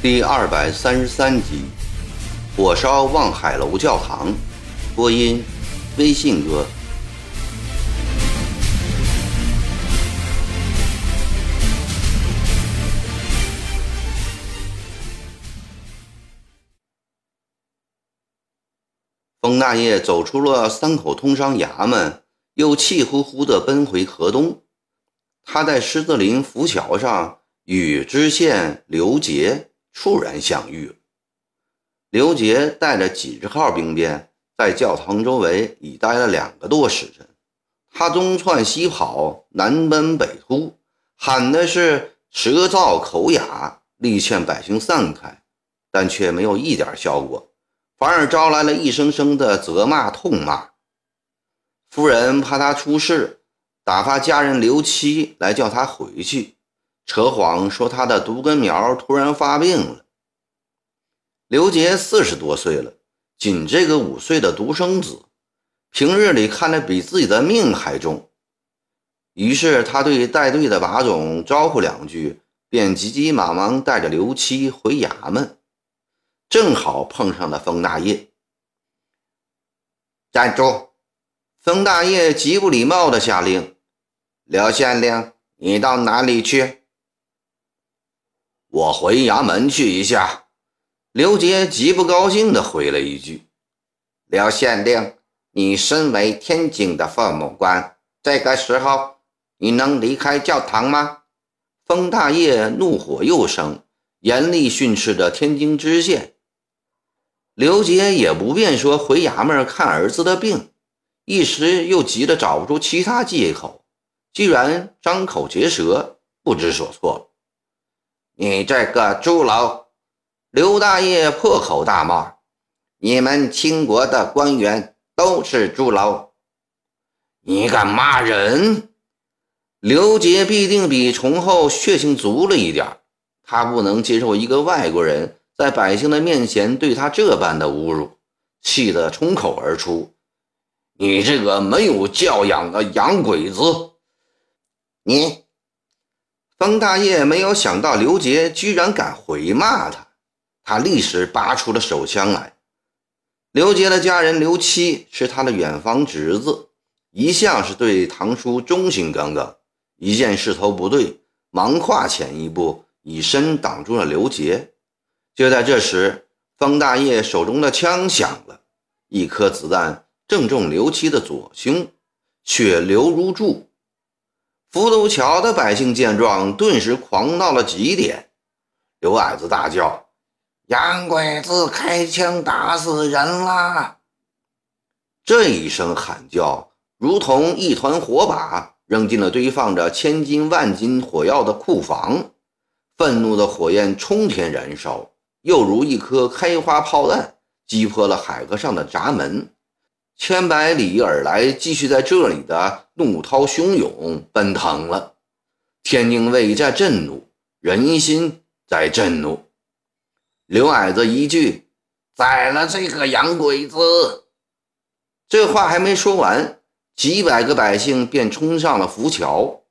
第二百三十三集，火烧望海楼教堂。播音：微信哥。冯大爷走出了三口通商衙门，又气呼呼地奔回河东。他在狮子林浮桥上与知县刘杰。猝然相遇。刘杰带着几十号兵变，在教堂周围已待了两个多时辰。他东窜西跑，南奔北突，喊的是舌燥口哑，力劝百姓散开，但却没有一点效果，反而招来了一声声的责骂痛骂。夫人怕他出事，打发家人刘七来叫他回去。扯谎说他的独根苗突然发病了。刘杰四十多岁了，仅这个五岁的独生子，平日里看着比自己的命还重。于是他对带队的把总招呼两句，便急急忙忙带着刘七回衙门。正好碰上了封大业。站住！封大业极不礼貌地下令：“刘县令，你到哪里去？”我回衙门去一下。刘杰极不高兴地回了一句：“刘县令，你身为天津的父母官，这个时候你能离开教堂吗？”封大业怒火又生，严厉训斥着天津知县。刘杰也不便说回衙门看儿子的病，一时又急得找不出其他借口，居然张口结舌，不知所措。你这个猪篓！刘大爷破口大骂：“你们清国的官员都是猪篓！你敢骂人？”刘杰必定比崇厚血性足了一点，他不能接受一个外国人在百姓的面前对他这般的侮辱，气得冲口而出：“你这个没有教养的洋鬼子！你！”方大业没有想到刘杰居然敢回骂他，他立时拔出了手枪来。刘杰的家人刘七是他的远房侄子，一向是对堂叔忠心耿耿。一见势头不对，忙跨前一步，以身挡住了刘杰。就在这时，方大爷手中的枪响了，一颗子弹正中刘七的左胸，血流如注。福都桥的百姓见状，顿时狂到了极点。刘矮子大叫：“洋鬼子开枪打死人啦！”这一声喊叫，如同一团火把扔进了堆放着千斤万斤火药的库房，愤怒的火焰冲天燃烧，又如一颗开花炮弹击破了海河上的闸门。千百里而来，继续在这里的怒涛汹涌奔腾了。天津卫在震怒，人心在震怒。刘矮子一句：“宰了这个洋鬼子！”这话还没说完，几百个百姓便冲上了浮桥。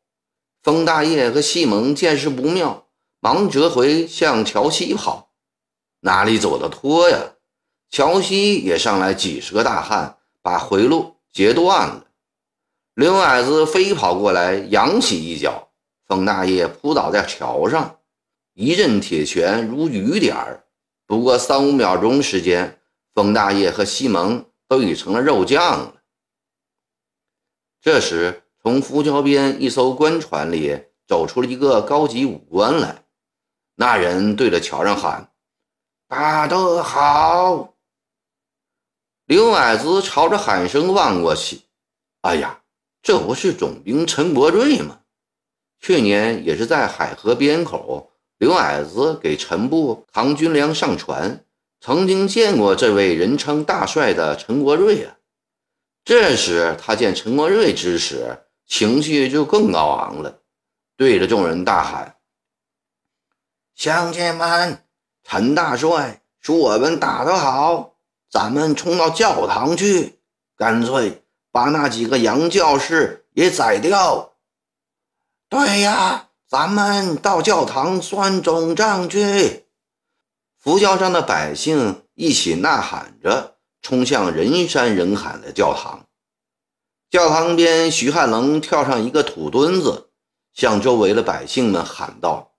封大业和西蒙见势不妙，忙折回向桥西跑。哪里走得脱呀？桥西也上来几十个大汉。把回路截断了，刘矮子飞跑过来，扬起一脚，冯大爷扑倒在桥上，一阵铁拳如雨点儿。不过三五秒钟时间，冯大爷和西蒙都已成了肉酱了。这时，从浮桥边一艘官船里走出了一个高级武官来，那人对着桥上喊：“打得好！”刘矮子朝着喊声望过去，哎呀，这不是总兵陈国瑞吗？去年也是在海河边口，刘矮子给陈部扛军粮上船，曾经见过这位人称大帅的陈国瑞啊。这时他见陈国瑞之时，情绪就更高昂了，对着众人大喊：“乡亲们，陈大帅说我们打得好。”咱们冲到教堂去，干脆把那几个洋教士也宰掉。对呀，咱们到教堂算总账去。佛教上的百姓一起呐喊着，冲向人山人海的教堂。教堂边，徐汉龙跳上一个土墩子，向周围的百姓们喊道：“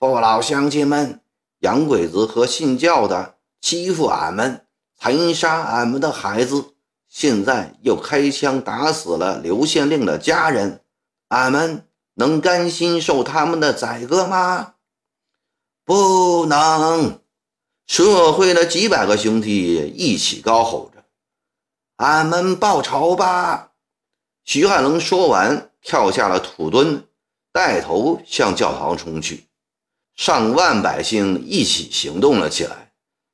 父老乡亲们，洋鬼子和信教的欺负俺们，残杀俺们的孩子，现在又开枪打死了刘县令的家人，俺们能甘心受他们的宰割吗？不能！”社会的几百个兄弟一起高吼着：“俺们报仇吧！”徐汉龙说完，跳下了土墩，带头向教堂冲去。上万百姓一起行动了起来。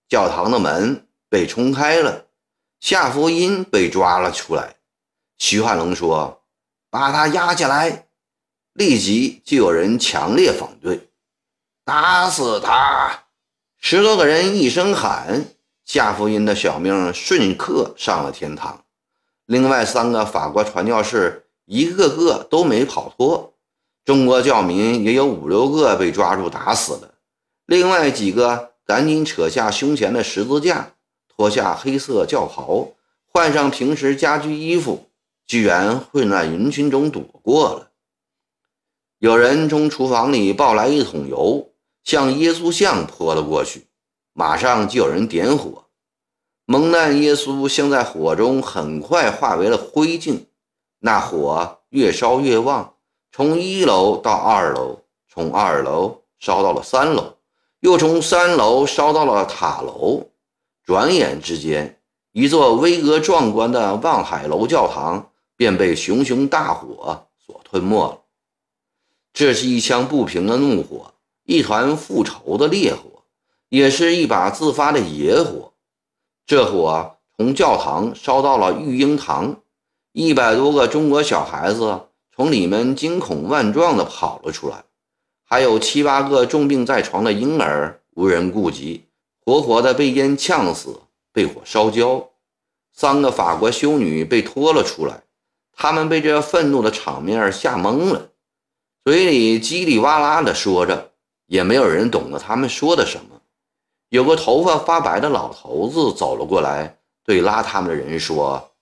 教堂的门被冲开了，夏福音被抓了出来。徐汉龙说：“把他押起来！”立即就有人强烈反对：“打死他！”十多个人一声喊，夏福音的小命瞬刻上了天堂。另外三个法国传教士一个个都没跑脱，中国教民也有五六个被抓住打死了。另外几个赶紧扯下胸前的十字架，脱下黑色教袍，换上平时家居衣服，居然混在人群中躲过了。有人从厨房里抱来一桶油，向耶稣像泼了过去，马上就有人点火。蒙难耶稣像在火中，很快化为了灰烬。那火越烧越旺，从一楼到二楼，从二楼烧到了三楼，又从三楼烧到了塔楼。转眼之间，一座巍峨壮观的望海楼教堂便被熊熊大火所吞没了。这是一腔不平的怒火，一团复仇的烈火，也是一把自发的野火。这火从教堂烧到了育婴堂，一百多个中国小孩子从里面惊恐万状地跑了出来，还有七八个重病在床的婴儿无人顾及，活活的被烟呛死，被火烧焦。三个法国修女被拖了出来，他们被这愤怒的场面吓懵了，嘴里叽里哇啦地说着，也没有人懂得他们说的什么。有个头发发白的老头子走了过来，对拉他们的人说：“，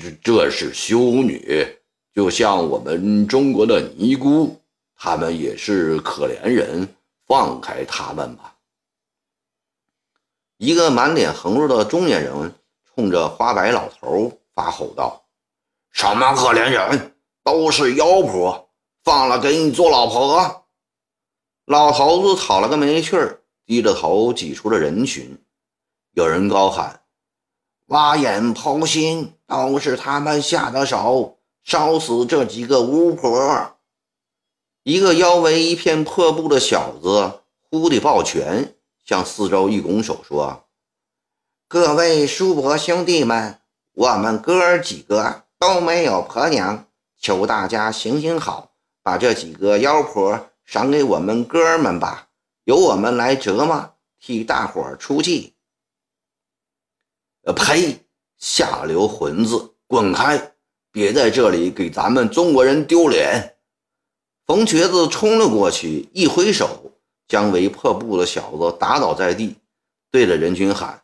这这是修女，就像我们中国的尼姑，他们也是可怜人，放开他们吧。”一个满脸横肉的中年人冲着花白老头发吼道：“什么可怜人？都是妖婆，放了给你做老婆！”老头子讨了个没趣儿。低着头挤出了人群，有人高喊：“挖眼剖心，都是他们下的手，烧死这几个巫婆！”一个腰围一片破布的小子忽地抱拳，向四周一拱手说：“各位叔伯兄弟们，我们哥儿几个都没有婆娘，求大家行行好，把这几个妖婆赏给我们哥儿们吧。”由我们来折磨？替大伙出气。呸！下流混子，滚开！别在这里给咱们中国人丢脸！冯瘸子冲了过去，一挥手，将围破布的小子打倒在地，对着人群喊：“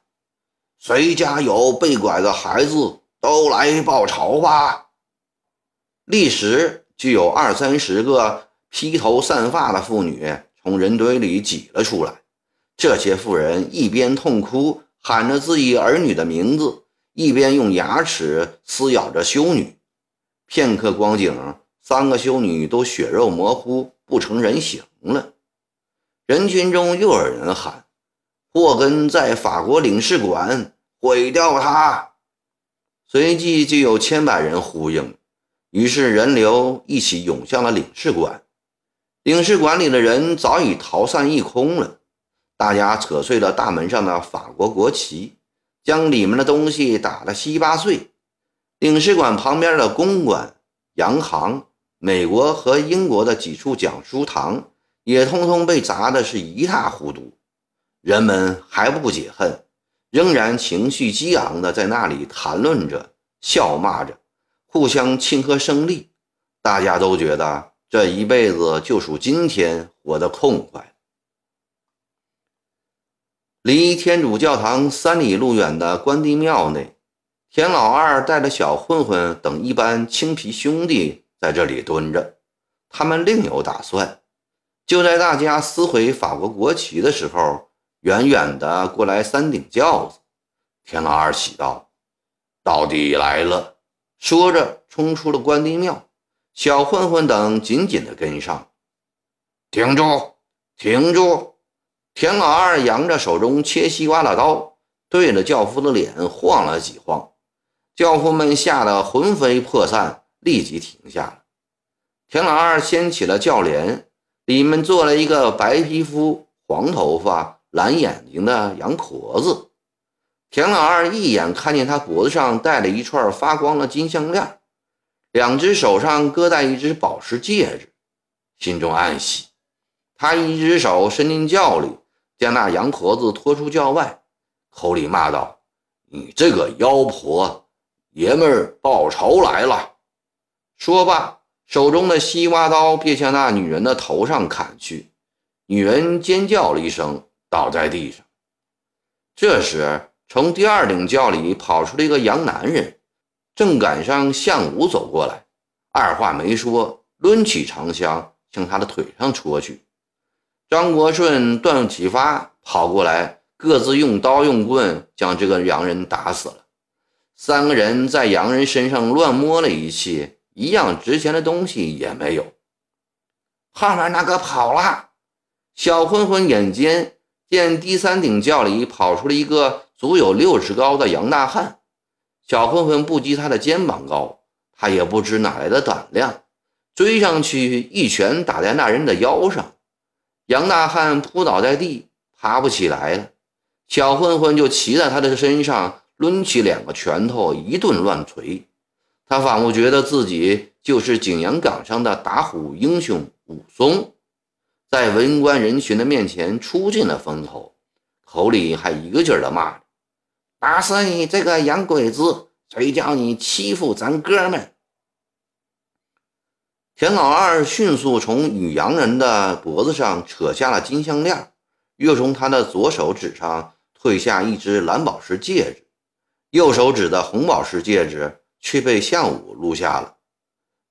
谁家有被拐的孩子，都来报仇吧！”立时就有二三十个披头散发的妇女。从人堆里挤了出来，这些妇人一边痛哭，喊着自己儿女的名字，一边用牙齿撕咬着修女。片刻光景，三个修女都血肉模糊，不成人形了。人群中又有人喊：“霍根在法国领事馆，毁掉他！”随即就有千百人呼应，于是人流一起涌向了领事馆。领事馆里的人早已逃散一空了，大家扯碎了大门上的法国国旗，将里面的东西打得稀巴碎。领事馆旁边的公馆、洋行、美国和英国的几处讲书堂也通通被砸得是一塌糊涂。人们还不解恨，仍然情绪激昂地在那里谈论着、笑骂着，互相庆贺胜利。大家都觉得这一辈子就属今天活得痛快。离天主教堂三里路远的关帝庙内，田老二带着小混混等一班青皮兄弟在这里蹲着。他们另有打算。就在大家撕毁法国国旗的时候，远远的过来三顶轿子。田老二喜道：“到底来了！”说着冲出了关帝庙。小混混等紧紧的跟上。停住！停住！田老二扬着手中切西瓜的刀，对着轿夫的脸晃了几晃。轿夫们吓得魂飞魄散，立即停下了。田老二掀起了轿帘，里面坐了一个白皮肤、黄头发、蓝眼睛的洋婆子。田老二一眼看见他脖子上戴了一串发光的金项链。两只手上各戴一只宝石戒指，心中暗喜。他一只手伸进轿里，将那洋婆子拖出轿外，口里骂道：“你这个妖婆，爷们儿报仇来了！”说罢，手中的西瓜刀便向那女人的头上砍去。女人尖叫了一声，倒在地上。这时，从第二顶轿里跑出了一个洋男人。正赶上项武走过来，二话没说，抡起长枪向他的腿上戳去。张国顺、段启发跑过来，各自用刀用棍将这个洋人打死了。三个人在洋人身上乱摸了一气，一样值钱的东西也没有。后面那个跑了，小混混眼尖，见第三顶轿里跑出了一个足有六尺高的洋大汉。小混混不及他的肩膀高，他也不知哪来的胆量，追上去一拳打在那人的腰上，杨大汉扑倒在地，爬不起来了。小混混就骑在他的身上，抡起两个拳头一顿乱捶。他仿佛觉得自己就是景阳冈上的打虎英雄武松，在文官人群的面前出尽了风头，口里还一个劲儿的骂。打死你这个洋鬼子！谁叫你欺负咱哥们？田老二迅速从女洋人的脖子上扯下了金项链，又从他的左手指上褪下一只蓝宝石戒指，右手指的红宝石戒指却被项武录下了。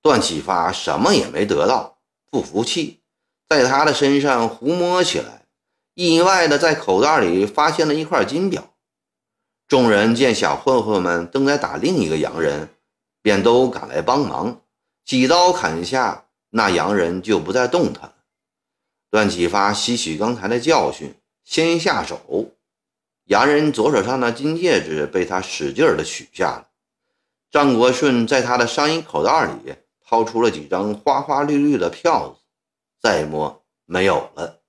段启发什么也没得到，不服气，在他的身上胡摸起来，意外的在口袋里发现了一块金表。众人见小混混们正在打另一个洋人，便都赶来帮忙，几刀砍下，那洋人就不再动弹了。段启发吸取刚才的教训，先下手。洋人左手上的金戒指被他使劲儿的取下了。张国顺在他的上衣口袋里掏出了几张花花绿绿的票子，再摸没有了。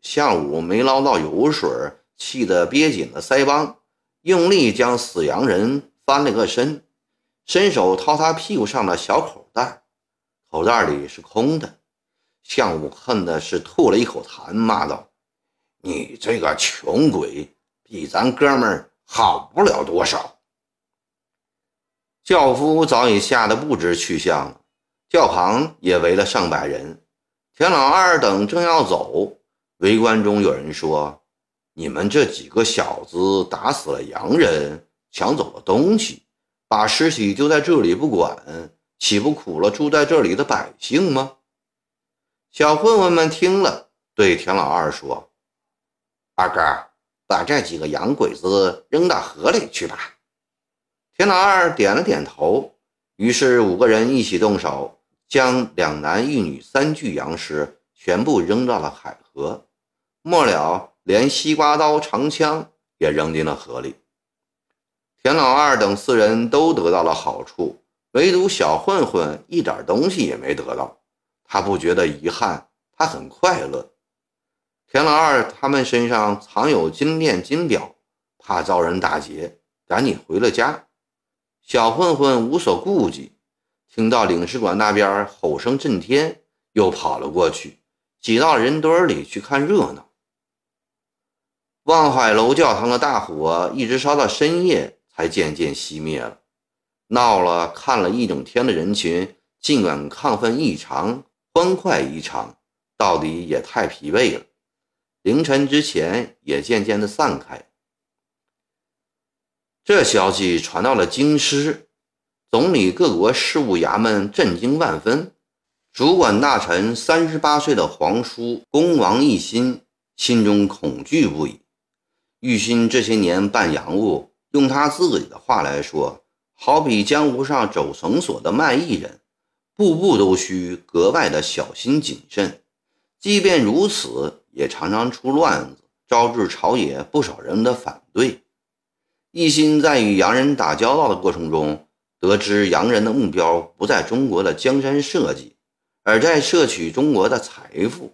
项武没捞到油水，气得憋紧了腮帮。用力将死洋人翻了个身，伸手掏他屁股上的小口袋，口袋里是空的。项武恨的是吐了一口痰，骂道：“你这个穷鬼，比咱哥们儿好不了多少。”轿夫早已吓得不知去向了，轿旁也围了上百人。田老二等正要走，围观中有人说。你们这几个小子打死了洋人，抢走了东西，把尸体丢在这里不管，岂不苦了住在这里的百姓吗？小混混们听了，对田老二说：“二哥，把这几个洋鬼子扔到河里去吧。”田老二点了点头，于是五个人一起动手，将两男一女三具洋尸全部扔到了海河。末了。连西瓜刀、长枪也扔进了河里。田老二等四人都得到了好处，唯独小混混一点东西也没得到。他不觉得遗憾，他很快乐。田老二他们身上藏有金链、金表，怕遭人打劫，赶紧回了家。小混混无所顾忌，听到领事馆那边吼声震天，又跑了过去，挤到人堆里去看热闹。望海楼教堂的大火一直烧到深夜，才渐渐熄灭了。闹了看了一整天的人群，尽管亢奋异常、欢快异常，到底也太疲惫了。凌晨之前，也渐渐的散开。这消息传到了京师，总理各国事务衙门震惊万分。主管大臣三十八岁的皇叔恭王奕欣心中恐惧不已。奕欣这些年办洋务，用他自己的话来说，好比江湖上走绳索的卖艺人，步步都需格外的小心谨慎。即便如此，也常常出乱子，招致朝野不少人的反对。一心在与洋人打交道的过程中，得知洋人的目标不在中国的江山社稷，而在摄取中国的财富。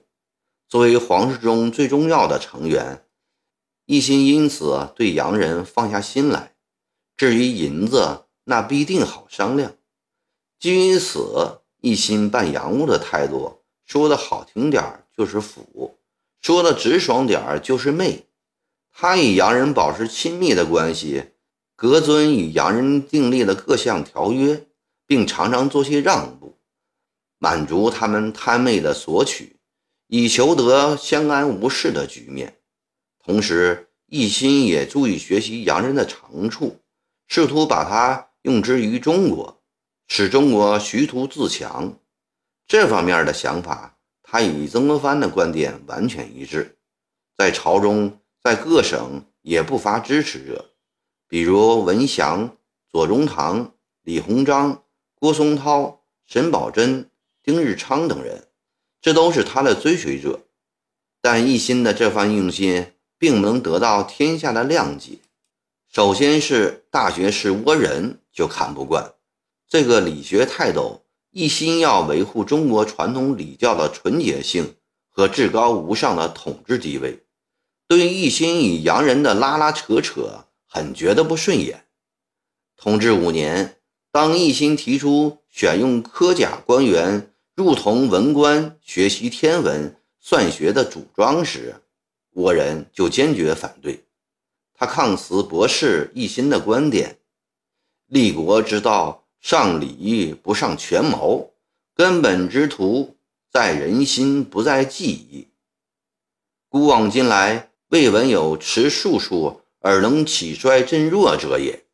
作为皇室中最重要的成员，一心因此对洋人放下心来。至于银子，那必定好商量。基于此，一心办洋务的态度，说的好听点儿就是腐，说的直爽点儿就是媚。他与洋人保持亲密的关系，格遵与洋人订立了各项条约，并常常做些让步，满足他们贪媚的索取，以求得相安无事的局面。同时，一心也注意学习洋人的长处，试图把它用之于中国，使中国徐图自强。这方面的想法，他与曾国藩的观点完全一致，在朝中。在各省也不乏支持者，比如文祥、左宗棠、李鸿章、郭松涛、沈葆桢、丁日昌等人，这都是他的追随者。但一心的这番用心，并不能得到天下的谅解。首先是大学士倭人就看不惯这个理学泰斗，一心要维护中国传统礼教的纯洁性和至高无上的统治地位。对一心与洋人的拉拉扯扯，很觉得不顺眼。同治五年，当一心提出选用科甲官员入同文官学习天文、算学的主张时，倭人就坚决反对。他抗辞博士一心的观点：立国之道，上礼义不上权谋，根本之图在人心，不在技艺。古往今来。未闻有持术数而能起衰振弱者也。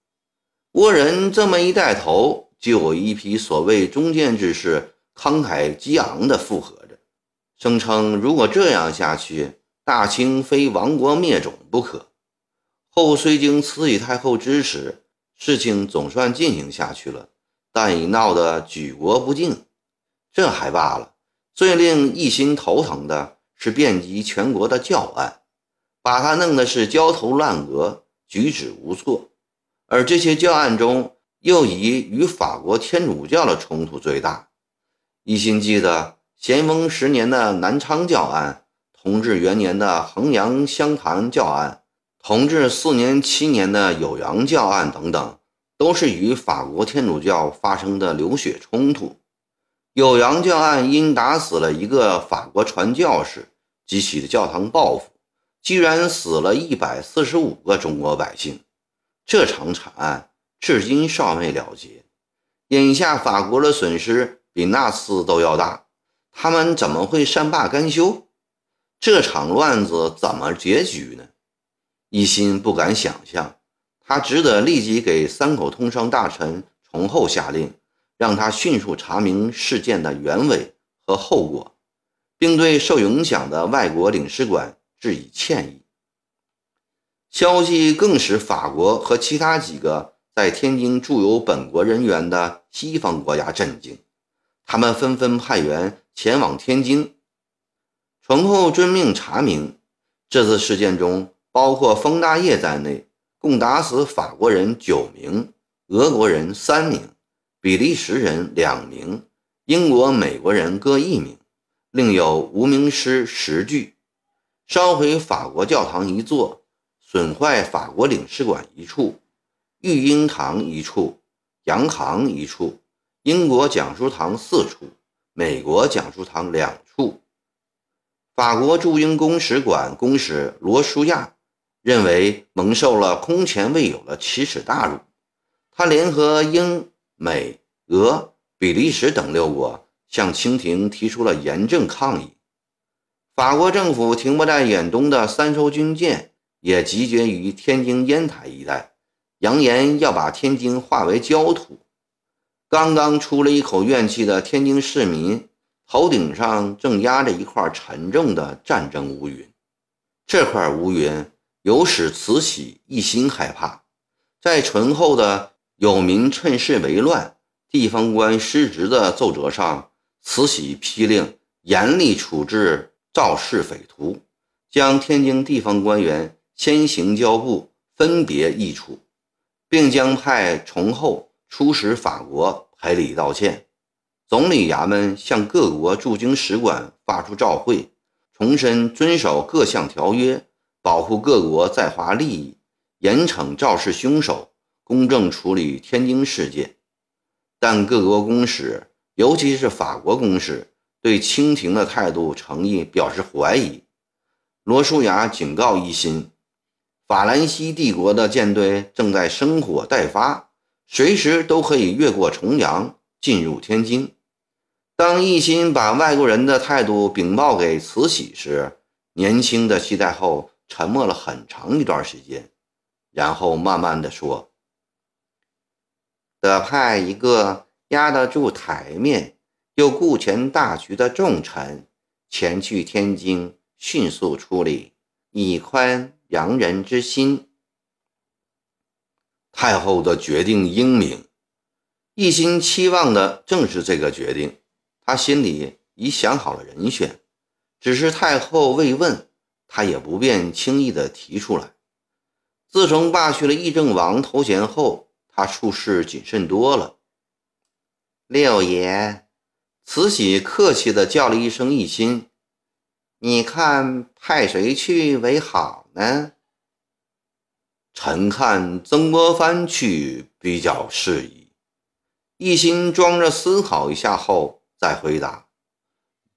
倭人这么一带头，就有一批所谓中间之士慷慨激昂地附和着，声称如果这样下去，大清非亡国灭种不可。后虽经慈禧太后支持，事情总算进行下去了，但已闹得举国不敬。这还罢了，最令一心头疼的是遍及全国的教案。把他弄得是焦头烂额、举止无措，而这些教案中，又以与法国天主教的冲突最大。一心记得咸丰十年的南昌教案、同治元年的衡阳湘潭教案、同治四年、七年的酉阳教案等等，都是与法国天主教发生的流血冲突。酉阳教案因打死了一个法国传教士，激起的教堂报复。居然死了一百四十五个中国百姓，这场惨案至今尚未了结。眼下法国的损失比那次都要大，他们怎么会善罢甘休？这场乱子怎么结局呢？一心不敢想象，他只得立即给三口通商大臣崇厚下令，让他迅速查明事件的原委和后果，并对受影响的外国领事馆。致以歉意。消息更使法国和其他几个在天津驻有本国人员的西方国家震惊，他们纷纷派员前往天津。醇厚遵命查明，这次事件中包括封大业在内，共打死法国人九名，俄国人三名，比利时人两名，英国、美国人各一名，另有无名尸十具。烧毁法国教堂一座，损坏法国领事馆一处，育婴堂一处，洋行一处，英国讲书堂四处，美国讲书堂两。法国驻英公使馆公使罗舒亚认为蒙受了空前未有的奇耻大辱。他联合英、美、俄、比利时等六国，向清廷提出了严正抗议。法国政府停泊在远东的三艘军舰也集结于天津烟台一带，扬言要把天津化为焦土。刚刚出了一口怨气的天津市民，头顶上正压着一块沉重的战争乌云。这块乌云有使慈禧一心害怕，在醇厚的“有民趁势为乱，地方官失职”的奏折上，慈禧批令严厉处置肇事匪徒，将天津地方官员先行交部分别议处，并将派崇厚出使法国赔礼道歉。总理衙门向各国驻京使馆发出照会。重申遵守各项条约，保护各国在华利益，严惩肇事凶手，公正处理天津事件。但各国公使，尤其是法国公使，对清廷的态度诚意表示怀疑。罗淑雅警告一心，法兰西帝国的舰队正在生火待发，随时都可以越过重洋进入天津。当一心把外国人的态度禀报给慈禧时，年轻的西太后沉默了很长一段时间，然后慢慢的说：“得派一个压得住台面又顾全大局的重臣前去天津，迅速处理，以宽洋人之心。”太后的决定英明，一心期望的正是这个决定。他心里已想好了人选，只是太后未问，他也不便轻易地提出来。自从罢去了议政王头衔后，他处事谨慎多了。六爷，慈禧客气地叫了一声“一心”，你看派谁去为好呢？臣看曾国藩去比较适宜。一心装着思考一下后。再回答。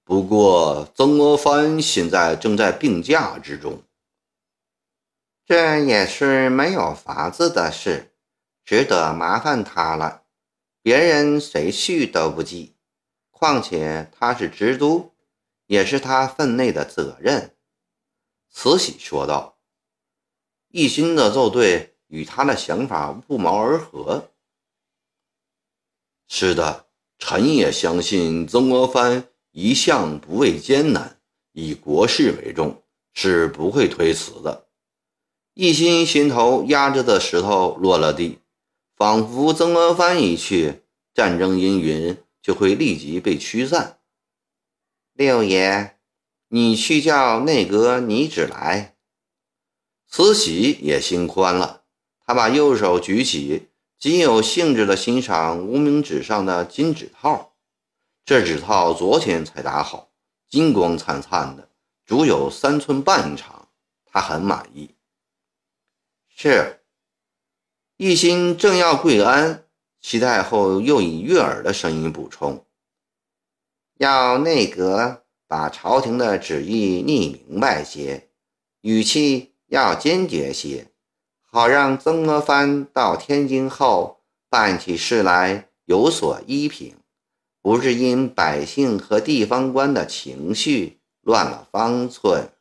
不过，曾国藩现在正在病假之中，这也是没有法子的事，只得麻烦他了。别人谁去都不急，况且他是直督，也是他分内的责任。”慈禧说道。一心的奏对与他的想法不谋而合。是的。臣也相信曾国藩一向不畏艰难，以国事为重，是不会推辞的。一心心头压着的石头落了地，仿佛曾国藩一去，战争阴云就会立即被驱散。六爷，你去叫内阁拟旨来。慈禧也心宽了，她把右手举起。极有兴致地欣赏无名指上的金指套，这指套昨天才打好，金光灿灿的，足有三寸半长，他很满意。是，一心正要跪安，齐太后又以悦耳的声音补充：“要内阁把朝廷的旨意拟明白些，语气要坚决些。”好让曾国藩到天津后办起事来有所依凭，不是因百姓和地方官的情绪乱了方寸。